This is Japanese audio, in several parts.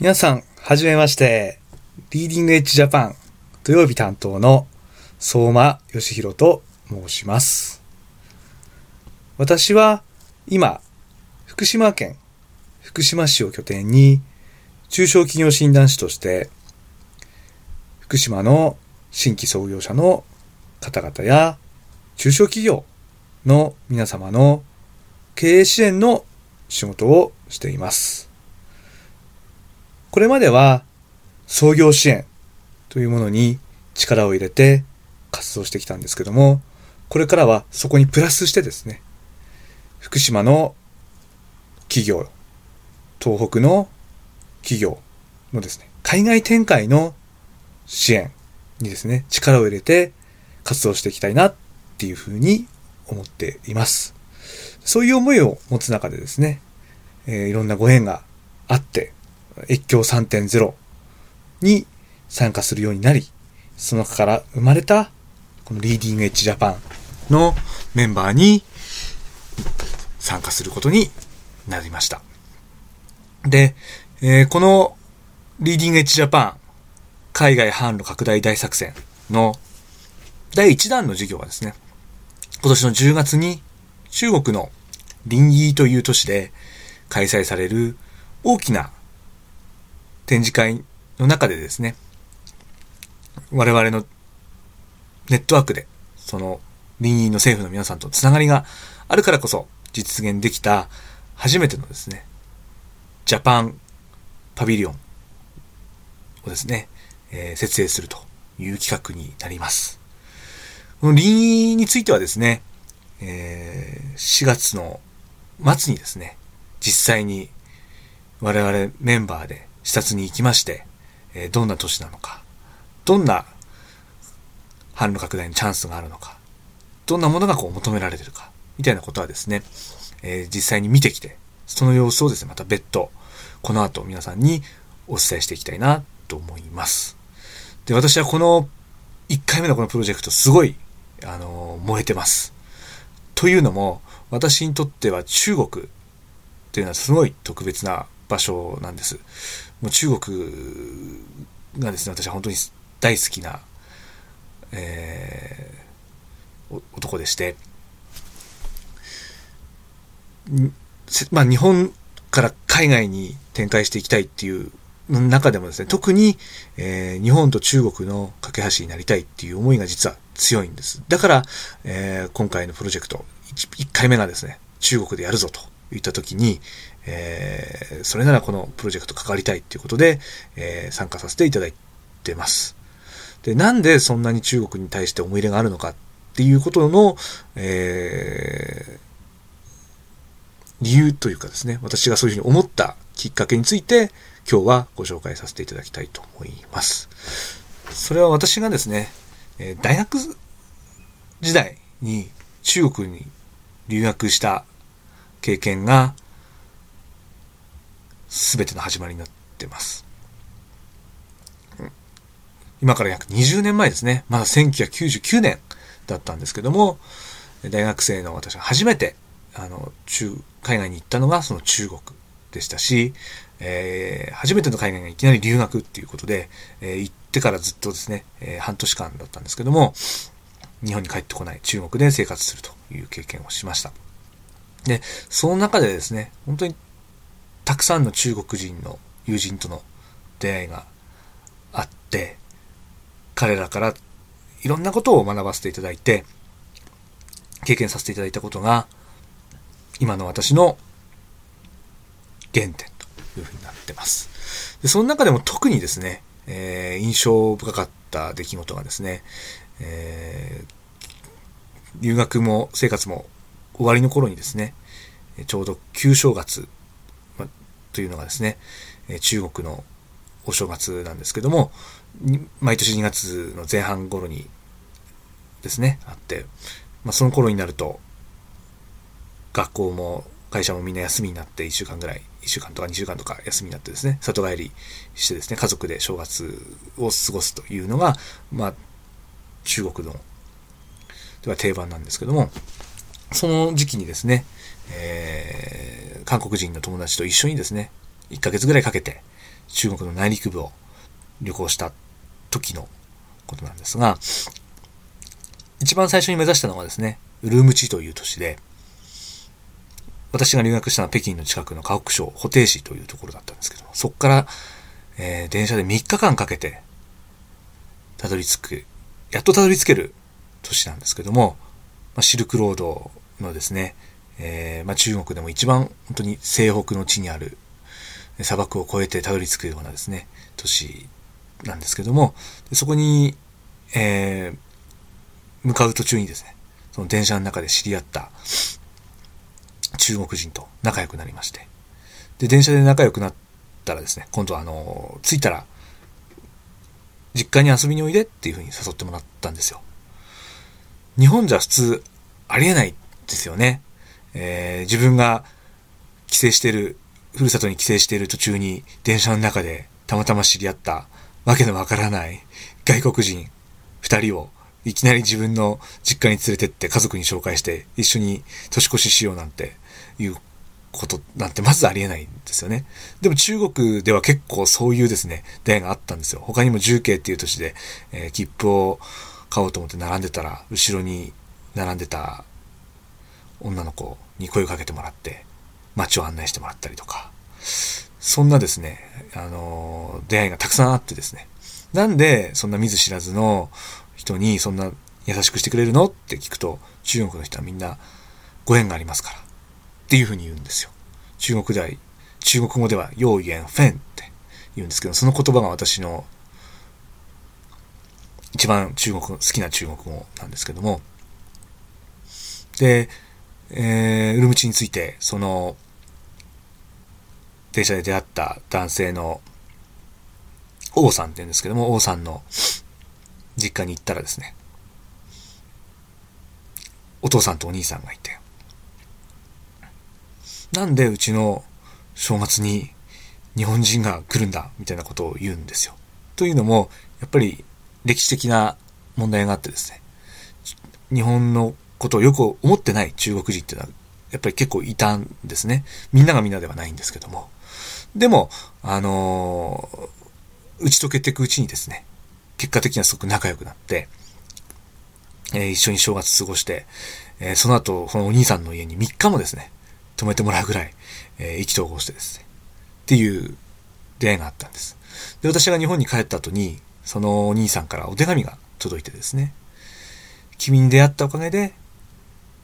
皆さん、はじめまして。リーディングエッジジャパン土曜日担当の相馬義弘と申します。私は今、福島県福島市を拠点に中小企業診断士として福島の新規創業者の方々や中小企業の皆様の経営支援の仕事をしています。これまでは創業支援というものに力を入れて活動してきたんですけども、これからはそこにプラスしてですね、福島の企業、東北の企業のですね、海外展開の支援にですね、力を入れて活動していきたいなっていうふうに思っています。そういう思いを持つ中でですね、えーいろんなご縁があって、越境3.0に参加するようになり、その中から生まれた、この Leading Edge Japan のメンバーに参加することになりました。で、えーこの Leading Edge Japan海外販路拡大大作戦の第1弾の授業はですね、今年の10月に中国の臨沂という都市で開催される大きな展示会の中でですね、我々のネットワークで、その臨沂の政府の皆さんとつながりがあるからこそ実現できた初めてのですね、ジャパンパビリオンをですね、えー設営するという企画になります。この臨沂についてはですね、えー4月の末にですね、実際に我々メンバーで視察に行きまして、えーどんな都市なのか、どんな販路拡大のチャンスがあるのか、どんなものがこう求められてるか、みたいなことはですね、えー実際に見てきて、その様子をですね、また別途、この後皆さんにお伝えしていきたいなと思います。で、私はこの1回目のこのプロジェクトすごい、あのー燃えてます。というのも、私にとっては中国っていうのはすごい特別な場所なんです。もう中国がですね、私は本当に大好きな、えーお男でして、まあ日本から海外に展開していきたいっていう中でもですね、特に、えー日本と中国の架け橋になりたいっていう思いが実は強いんです。だから、えー今回のプロジェクト 1, 回目がですね、中国でやるぞと言った時に、えーそれならこのプロジェクト関わりたいっていうことで、えー参加させていただいてます。で、なんでそんなに中国に対して思い入れがあるのかっていうことの、えー理由というかですね、私がそういうふうに思ったきっかけについて、今日はご紹介させていただきたいと思います。それは私がですね、え大学時代に中国に留学した経験が全ての始まりになってます。今から約20年前ですね。まだ1999年だったんですけども、大学生の私が初めて、あの、中、海外に行ったのがその中国でしたし、えー初めての海外がいきなり留学っていうことで、えー行ってからずっとですね、えー半年間だったんですけども、日本に帰ってこない中国で生活するという経験をしました。で、その中でですね、本当にたくさんの中国人の友人との出会いがあって、彼らからいろんなことを学ばせていただいて、経験させていただいたことが、今の私の原点というふうになってます。でその中でも特にですね、えー印象深かった出来事がですね、えー留学も生活も終わりの頃にですね、ちょうど旧正月というのがですね、中国のお正月なんですけども、毎年2月の前半頃にですね、あって、まあ、その頃になると、学校も会社もみんな休みになって1週間ぐらい、1週間とか2週間とか休みになってですね、里帰りしてですね、家族で正月を過ごすというのが、まあ、中国の、では定番なんですけども、その時期にですね、え韓国人の友達と一緒にですね、1ヶ月ぐらいかけて中国の内陸部を旅行した時のことなんですが、一番最初に目指したのはですね、ウルームチという都市で、私が留学したのは北京の近くの河北省、保定市というところだったんですけども、そこから、えー、電車で3日間かけて、たどり着く、やっとたどり着ける都市なんですけども、まあ、シルクロードのですね、えー、まあ、中国でも一番本当に西北の地にある砂漠を越えてたどり着くようなですね、都市なんですけども、そこに、えー、向かう途中にですね、その電車の中で知り合った中国人と仲良くなりまして、で、電車で仲良くなったらですね、今度はあの、着いたら、実家に遊びにおいでっていうふうに誘ってもらったんですよ。日本じゃ普通ありえないですよね。えー、自分が帰省してる、ふるさとに帰省している途中に電車の中でたまたま知り合ったわけのわからない外国人二人をいきなり自分の実家に連れてって家族に紹介して一緒に年越ししようなんていうことなんてまずありえないんですよね。でも中国では結構そういうですね、出会いがあったんですよ。他にも重慶っていう都市で、えー、切符を買おうと思って並んでたら、後ろに並んでた女の子に声をかけてもらって、街を案内してもらったりとか、そんなですね、あの、出会いがたくさんあってですね。なんで、そんな見ず知らずの人にそんな優しくしてくれるのって聞くと、中国の人はみんなご縁がありますから。っていうふうに言うんですよ。中国では、中国語では、用言フェンって言うんですけど、その言葉が私の一番中国、好きな中国語なんですけども、で、えー、ウルムチについて、その、電車で出会った男性の王さんって言うんですけども、王さんの実家に行ったらですね、お父さんとお兄さんがいて、なんでうちの正月に日本人が来るんだみたいなことを言うんですよ。というのも、やっぱり歴史的な問題があってですね、日本のことをよく思ってない中国人っていうのは、やっぱり結構いたんですね。みんながみんなではないんですけども。でも、あのー、打ち解けていくうちにですね、結果的にはすごく仲良くなって、えー、一緒に正月過ごして、えー、その後、このお兄さんの家に3日もですね、泊めてもらうぐらい、えー、意気投合してですね、っていう出会いがあったんです。で、私が日本に帰った後に、そのお兄さんからお手紙が届いてですね、君に出会ったおかげで、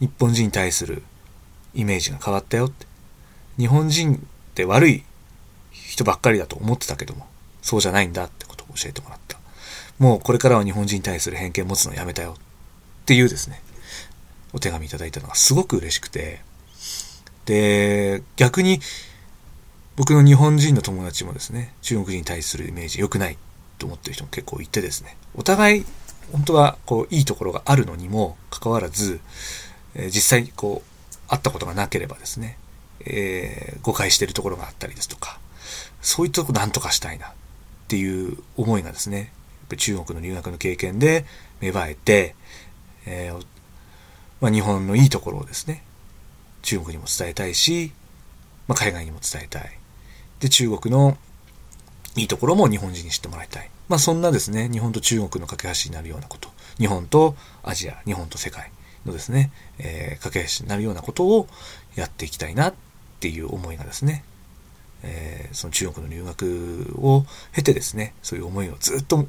日本人に対するイメージが変わったよって。日本人って悪い人ばっかりだと思ってたけども、そうじゃないんだってことを教えてもらった。もうこれからは日本人に対する偏見持つのやめたよっていうですね、お手紙いただいたのがすごく嬉しくて、で、逆に、僕の日本人の友達もですね、中国人に対するイメージ良くないと思ってる人も結構いてですね、お互い、本当はこう、いいところがあるのにもかかわらず、え、実際にこう、会ったことがなければですね、えー、誤解しているところがあったりですとか、そういったとこなんとかしたいなっていう思いがですね、やっぱ中国の留学の経験で芽生えて、えー、まあ、日本のいいところをですね、中国にも伝えたいし、まあ、海外にも伝えたい。で、中国のいいところも日本人に知ってもらいたい。まあそんなですね、日本と中国の架け橋になるようなこと。日本とアジア、日本と世界のですね、えー、架け橋になるようなことをやっていきたいなっていう思いがですね、えー、その中国の留学を経てですね、そういう思いをずっと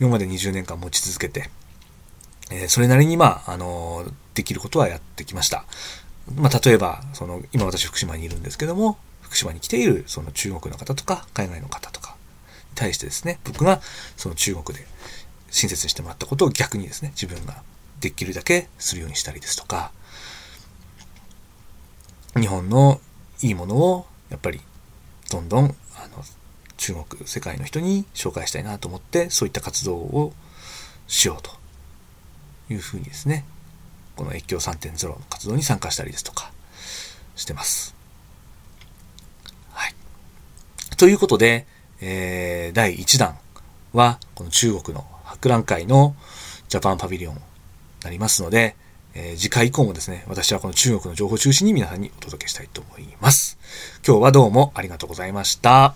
今まで20年間持ち続けて、えー、それなりにまあ、あのできることはやってきました。まあ、例えば、その、今私福島にいるんですけども、福島に来ているその中国の方とか、海外の方とかに対してですね、僕がその中国で親切にしてもらったことを逆にですね、自分ができるだけするようにしたりですとか、日本のいいものをやっぱりどんどんあの中国、世界の人に紹介したいなと思って、そういった活動をしようというふうにですね、この越境3.0の活動に参加したりですとかしてます。はい。ということで、えー、第1弾は、この中国の博覧会のジャパンパビリオンなりますので、えー、次回以降もですね、私はこの中国の情報中心に皆さんにお届けしたいと思います。今日はどうもありがとうございました。